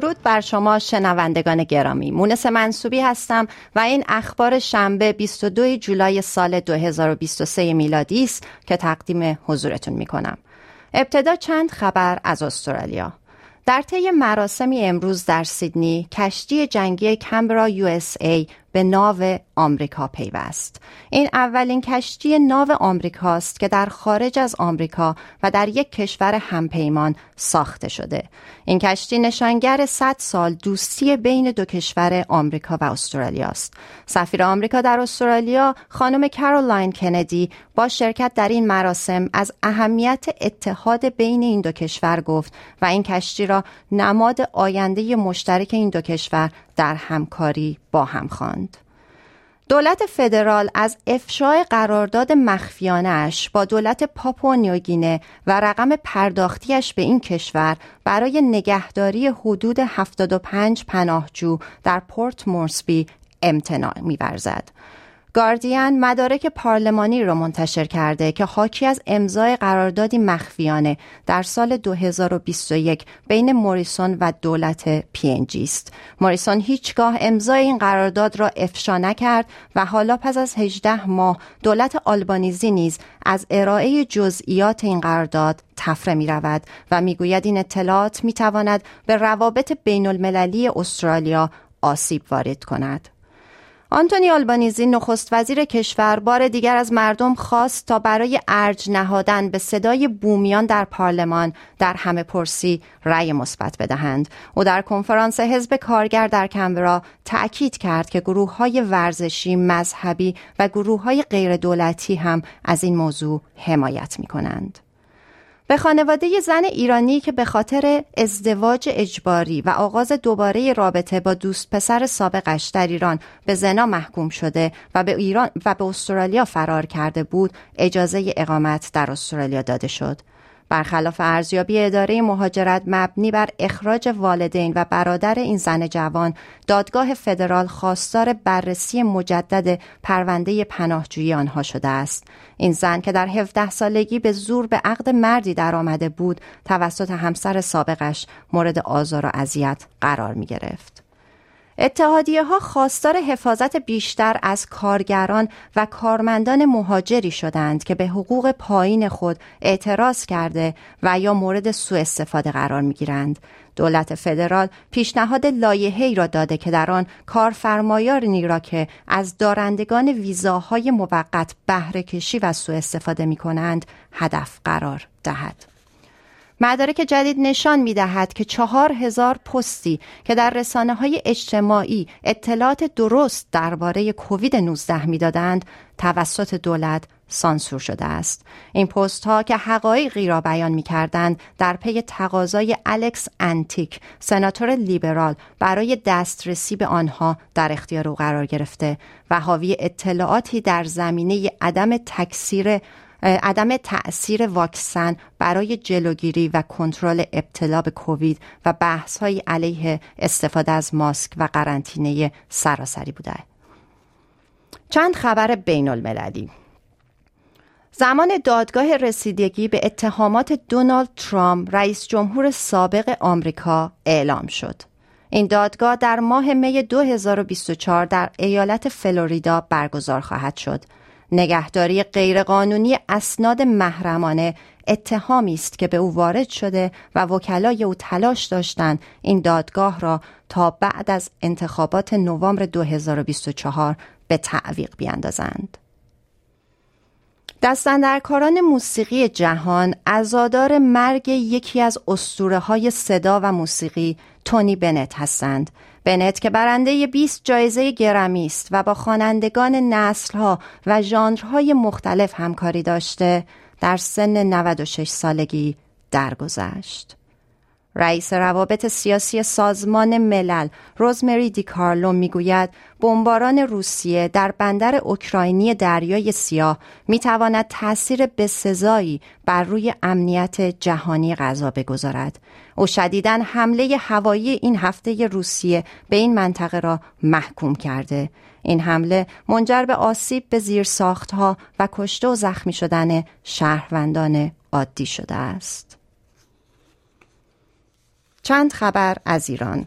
درود بر شما شنوندگان گرامی مونس منصوبی هستم و این اخبار شنبه 22 جولای سال 2023 میلادی است که تقدیم حضورتون می کنم. ابتدا چند خبر از استرالیا در طی مراسمی امروز در سیدنی کشتی جنگی کمبرا یو اس ای به ناو آمریکا پیوست. این اولین کشتی ناو آمریکاست که در خارج از آمریکا و در یک کشور همپیمان ساخته شده. این کشتی نشانگر 100 سال دوستی بین دو کشور آمریکا و استرالیا است. سفیر آمریکا در استرالیا خانم کارولاین کندی با شرکت در این مراسم از اهمیت اتحاد بین این دو کشور گفت و این کشتی را نماد آینده مشترک این دو کشور در همکاری با هم خواند. دولت فدرال از افشای قرارداد مخفیانش با دولت پاپو نیوگینه و رقم پرداختیش به این کشور برای نگهداری حدود 75 پناهجو در پورت مورسبی امتناع می‌ورزد. گاردین مدارک پارلمانی را منتشر کرده که حاکی از امضای قراردادی مخفیانه در سال 2021 بین موریسون و دولت پی است. موریسون هیچگاه امضای این قرارداد را افشا نکرد و حالا پس از 18 ماه دولت آلبانیزی نیز از ارائه جزئیات این قرارداد تفره می رود و می‌گوید این اطلاعات می تواند به روابط بین المللی استرالیا آسیب وارد کند. آنتونی آلبانیزی نخست وزیر کشور بار دیگر از مردم خواست تا برای ارج نهادن به صدای بومیان در پارلمان در همه پرسی رأی مثبت بدهند او در کنفرانس حزب کارگر در کمبرا تأکید کرد که گروه های ورزشی مذهبی و گروه های غیر دولتی هم از این موضوع حمایت می کنند. به خانواده زن ایرانی که به خاطر ازدواج اجباری و آغاز دوباره رابطه با دوست پسر سابقش در ایران به زنا محکوم شده و به ایران و به استرالیا فرار کرده بود اجازه اقامت در استرالیا داده شد. برخلاف ارزیابی اداره مهاجرت مبنی بر اخراج والدین و برادر این زن جوان دادگاه فدرال خواستار بررسی مجدد پرونده پناهجویی آنها شده است این زن که در 17 سالگی به زور به عقد مردی درآمده بود توسط همسر سابقش مورد آزار و اذیت قرار می گرفت. اتحادیه ها خواستار حفاظت بیشتر از کارگران و کارمندان مهاجری شدند که به حقوق پایین خود اعتراض کرده و یا مورد سوء استفاده قرار می گیرند. دولت فدرال پیشنهاد لایحه‌ای را داده که در آن کارفرمایانی را که از دارندگان ویزاهای موقت بهره کشی و سوء استفاده می کنند هدف قرار دهد. مدارک جدید نشان می دهد که چهار هزار پستی که در رسانه های اجتماعی اطلاعات درست درباره کووید 19 می‌دادند توسط دولت سانسور شده است. این پست ها که حقایقی را بیان می کردند در پی تقاضای الکس انتیک سناتور لیبرال برای دسترسی به آنها در اختیار او قرار گرفته و حاوی اطلاعاتی در زمینه عدم تکثیر عدم تأثیر واکسن برای جلوگیری و کنترل ابتلا به کووید و بحث های علیه استفاده از ماسک و قرنطینه سراسری بوده. چند خبر بین المللی زمان دادگاه رسیدگی به اتهامات دونالد ترامپ رئیس جمهور سابق آمریکا اعلام شد. این دادگاه در ماه می 2024 در ایالت فلوریدا برگزار خواهد شد نگهداری غیرقانونی اسناد محرمانه اتهامی است که به او وارد شده و وکلای او تلاش داشتند این دادگاه را تا بعد از انتخابات نوامبر 2024 به تعویق بیاندازند. دستندرکاران موسیقی جهان ازادار مرگ یکی از اسطوره های صدا و موسیقی تونی بنت هستند بنت که برنده 20 جایزه گرمی است و با خوانندگان نسلها و ژانرهای مختلف همکاری داشته در سن 96 سالگی درگذشت. رئیس روابط سیاسی سازمان ملل روزمری دیکارلو می‌گوید بمباران روسیه در بندر اوکراینی دریای سیاه می‌تواند تاثیر بسزایی بر روی امنیت جهانی غذا بگذارد او شدیدا حمله هوایی این هفته روسیه به این منطقه را محکوم کرده این حمله منجر به آسیب به زیر ها و کشته و زخمی شدن شهروندان عادی شده است. چند خبر از ایران.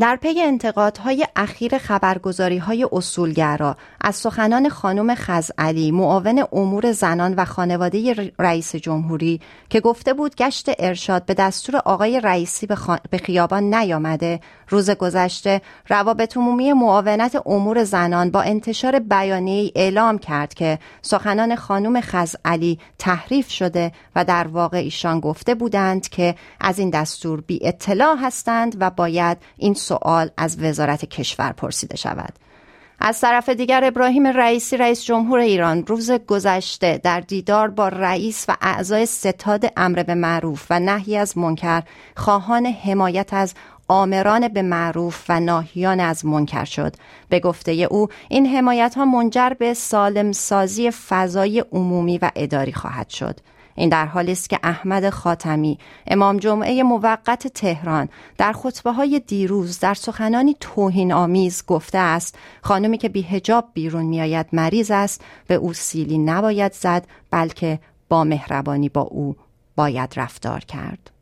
در پی انتقادهای اخیر خبرگزاری های اصولگرا از سخنان خانم خزعلی معاون امور زنان و خانواده رئیس جمهوری که گفته بود گشت ارشاد به دستور آقای رئیسی به, خیابان نیامده روز گذشته روابط عمومی معاونت امور زنان با انتشار بیانیه اعلام کرد که سخنان خانم خزعلی تحریف شده و در واقع ایشان گفته بودند که از این دستور بی اطلاع هستند و باید این سوال از وزارت کشور پرسیده شود. از طرف دیگر ابراهیم رئیسی رئیس جمهور ایران روز گذشته در دیدار با رئیس و اعضای ستاد امر به معروف و نهی از منکر خواهان حمایت از آمران به معروف و ناهیان از منکر شد. به گفته او این حمایت ها منجر به سالم سازی فضای عمومی و اداری خواهد شد. این در حالی است که احمد خاتمی امام جمعه موقت تهران در خطبه های دیروز در سخنانی توهین آمیز گفته است خانمی که بیهجاب بیرون میآید مریض است به او سیلی نباید زد بلکه با مهربانی با او باید رفتار کرد.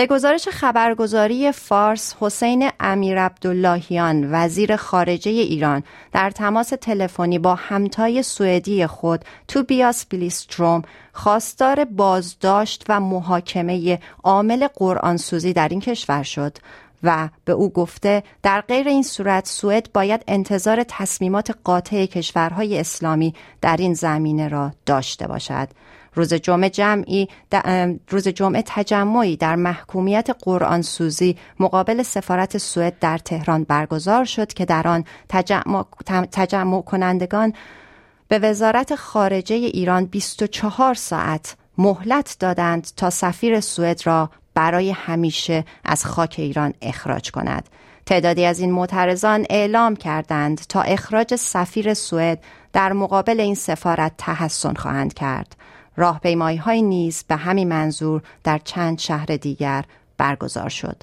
به گزارش خبرگزاری فارس حسین امیر عبداللهیان وزیر خارجه ایران در تماس تلفنی با همتای سوئدی خود توبیاس بلیستروم خواستار بازداشت و محاکمه عامل قرآنسوزی در این کشور شد و به او گفته در غیر این صورت سوئد باید انتظار تصمیمات قاطع کشورهای اسلامی در این زمینه را داشته باشد. روز جمعه جمعی روز جمعه تجمعی در محکومیت قرآن سوزی مقابل سفارت سوئد در تهران برگزار شد که در آن تجمع, تجمع کنندگان به وزارت خارجه ایران 24 ساعت مهلت دادند تا سفیر سوئد را برای همیشه از خاک ایران اخراج کند. تعدادی از این معترضان اعلام کردند تا اخراج سفیر سوئد در مقابل این سفارت تحسن خواهند کرد. راهپیمایی های نیز به همین منظور در چند شهر دیگر برگزار شد.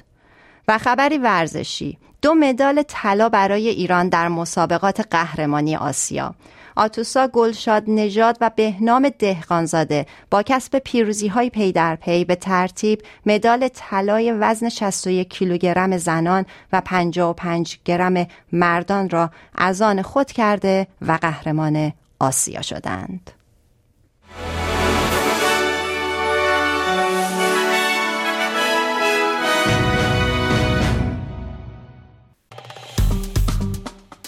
و خبری ورزشی. دو مدال طلا برای ایران در مسابقات قهرمانی آسیا. آتوسا گلشاد نژاد و بهنام دهقانزاده با کسب پیروزی های پی در پی به ترتیب مدال طلای وزن 61 کیلوگرم زنان و 55 گرم مردان را از آن خود کرده و قهرمان آسیا شدند.